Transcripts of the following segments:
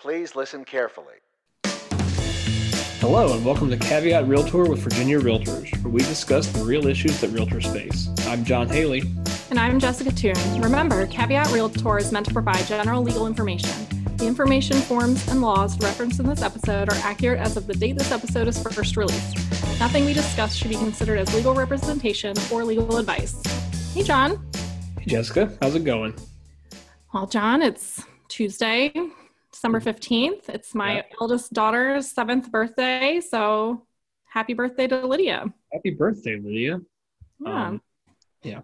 Please listen carefully. Hello, and welcome to Caveat Realtor with Virginia Realtors, where we discuss the real issues that realtors face. I'm John Haley. And I'm Jessica Toon. Remember, Caveat Realtor is meant to provide general legal information. The information, forms, and laws referenced in this episode are accurate as of the date this episode is first released. Nothing we discuss should be considered as legal representation or legal advice. Hey, John. Hey, Jessica. How's it going? Well, John, it's Tuesday, December 15th. It's my yeah. eldest daughter's seventh birthday. So happy birthday to Lydia. Happy birthday, Lydia. Yeah. Um, yeah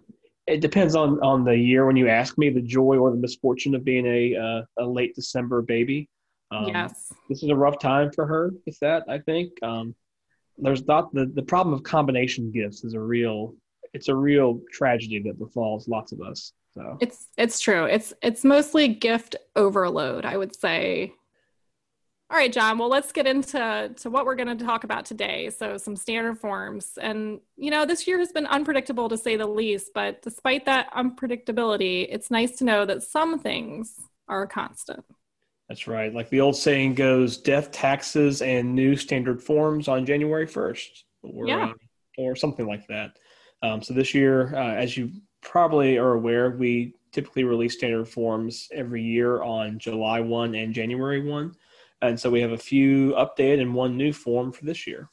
it depends on on the year when you ask me the joy or the misfortune of being a uh, a late December baby. Um, yes, this is a rough time for her with that. I think um, there's not the the problem of combination gifts is a real it's a real tragedy that befalls lots of us. So it's it's true. It's it's mostly gift overload. I would say all right, John. Well, let's get into to what we're going to talk about today. So, some standard forms, and you know, this year has been unpredictable to say the least. But despite that unpredictability, it's nice to know that some things are a constant. That's right. Like the old saying goes, "Death, taxes, and new standard forms on January first, or yeah. or something like that." Um, so this year, uh, as you probably are aware, we typically release standard forms every year on July one and January one. And so we have a few updated and one new form for this year.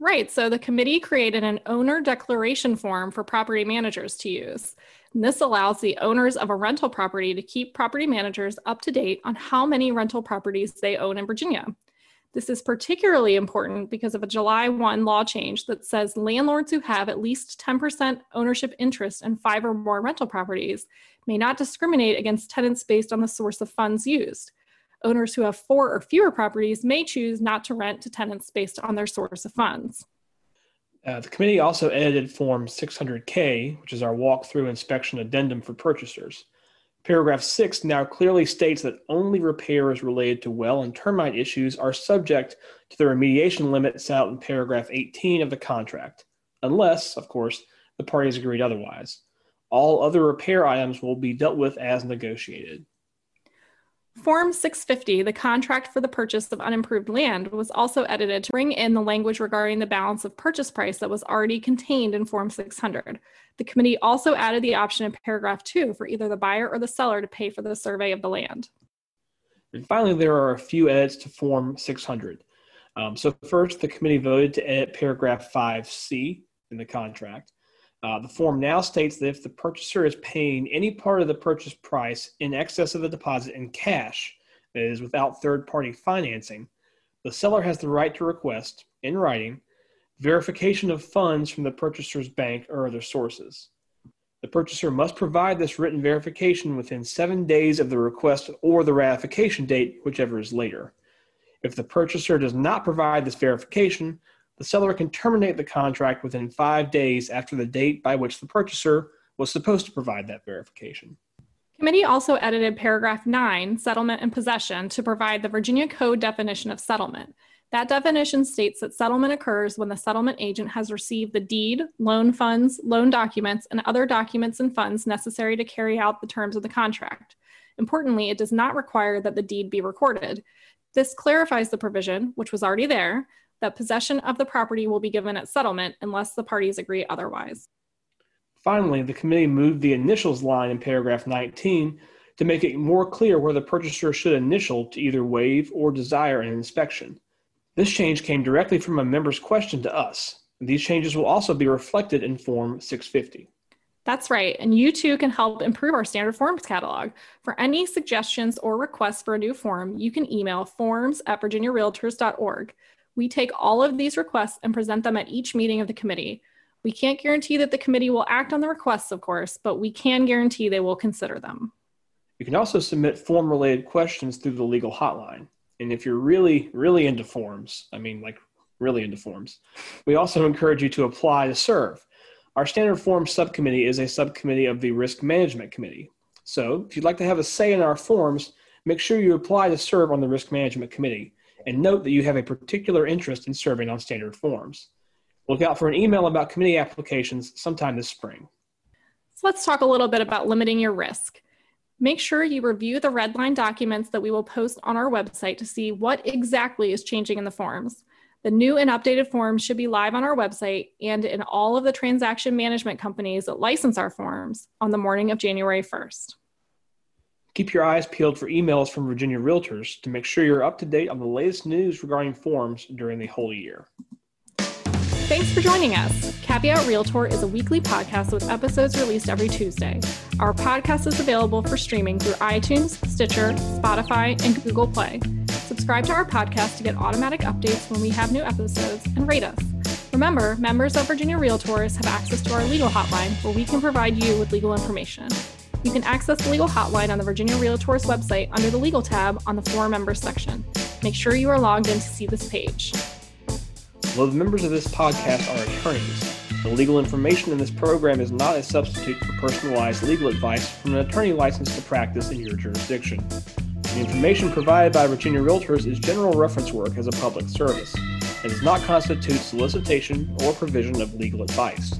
Right. So the committee created an owner declaration form for property managers to use. And this allows the owners of a rental property to keep property managers up to date on how many rental properties they own in Virginia. This is particularly important because of a July 1 law change that says landlords who have at least 10% ownership interest in five or more rental properties may not discriminate against tenants based on the source of funds used. Owners who have four or fewer properties may choose not to rent to tenants based on their source of funds. Uh, the committee also edited Form 600K, which is our walkthrough inspection addendum for purchasers. Paragraph 6 now clearly states that only repairs related to well and termite issues are subject to the remediation limit set out in paragraph 18 of the contract, unless, of course, the parties agreed otherwise. All other repair items will be dealt with as negotiated. Form 650, the contract for the purchase of unimproved land, was also edited to bring in the language regarding the balance of purchase price that was already contained in Form 600. The committee also added the option in paragraph 2 for either the buyer or the seller to pay for the survey of the land. And finally, there are a few edits to Form 600. Um, so, first, the committee voted to edit paragraph 5C in the contract. Uh, the form now states that if the purchaser is paying any part of the purchase price in excess of the deposit in cash, that is, without third party financing, the seller has the right to request, in writing, verification of funds from the purchaser's bank or other sources. The purchaser must provide this written verification within seven days of the request or the ratification date, whichever is later. If the purchaser does not provide this verification, the seller can terminate the contract within five days after the date by which the purchaser was supposed to provide that verification. Committee also edited paragraph 9, settlement and possession, to provide the Virginia Code definition of settlement. That definition states that settlement occurs when the settlement agent has received the deed, loan funds, loan documents, and other documents and funds necessary to carry out the terms of the contract. Importantly, it does not require that the deed be recorded. This clarifies the provision, which was already there, that possession of the property will be given at settlement unless the parties agree otherwise. Finally, the committee moved the initials line in paragraph 19 to make it more clear where the purchaser should initial to either waive or desire an inspection. This change came directly from a member's question to us. These changes will also be reflected in Form 650. That's right, and you too can help improve our standard forms catalog. For any suggestions or requests for a new form, you can email forms at virginiarealtors.org. We take all of these requests and present them at each meeting of the committee. We can't guarantee that the committee will act on the requests, of course, but we can guarantee they will consider them. You can also submit form related questions through the legal hotline. And if you're really, really into forms, I mean, like really into forms, we also encourage you to apply to serve. Our standard forms subcommittee is a subcommittee of the Risk Management Committee. So if you'd like to have a say in our forms, make sure you apply to serve on the Risk Management Committee and note that you have a particular interest in serving on standard forms. Look out for an email about committee applications sometime this spring. So let's talk a little bit about limiting your risk. Make sure you review the red line documents that we will post on our website to see what exactly is changing in the forms. The new and updated forms should be live on our website and in all of the transaction management companies that license our forms on the morning of January 1st. Keep your eyes peeled for emails from Virginia Realtors to make sure you're up to date on the latest news regarding forms during the whole year. Thanks for joining us. Caveat Realtor is a weekly podcast with episodes released every Tuesday. Our podcast is available for streaming through iTunes, Stitcher, Spotify, and Google Play. Subscribe to our podcast to get automatic updates when we have new episodes and rate us. Remember, members of Virginia Realtors have access to our legal hotline where we can provide you with legal information. You can access the legal hotline on the Virginia Realtors website under the Legal tab on the For Members section. Make sure you are logged in to see this page. Although the members of this podcast are attorneys, the legal information in this program is not a substitute for personalized legal advice from an attorney licensed to practice in your jurisdiction. The information provided by Virginia Realtors is general reference work as a public service and does not constitute solicitation or provision of legal advice.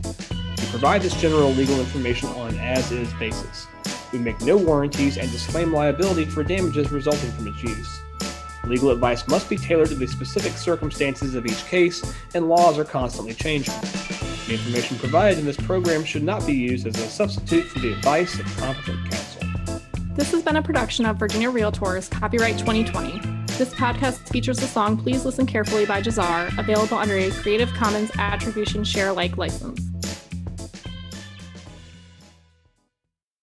We provide this general legal information on an as is basis. We make no warranties and disclaim liability for damages resulting from its use. Legal advice must be tailored to the specific circumstances of each case, and laws are constantly changing. The information provided in this program should not be used as a substitute for the advice of competent counsel. This has been a production of Virginia Realtors, copyright 2020. This podcast features the song Please Listen Carefully by Jahzzar, available under a Creative Commons Attribution Share Alike license.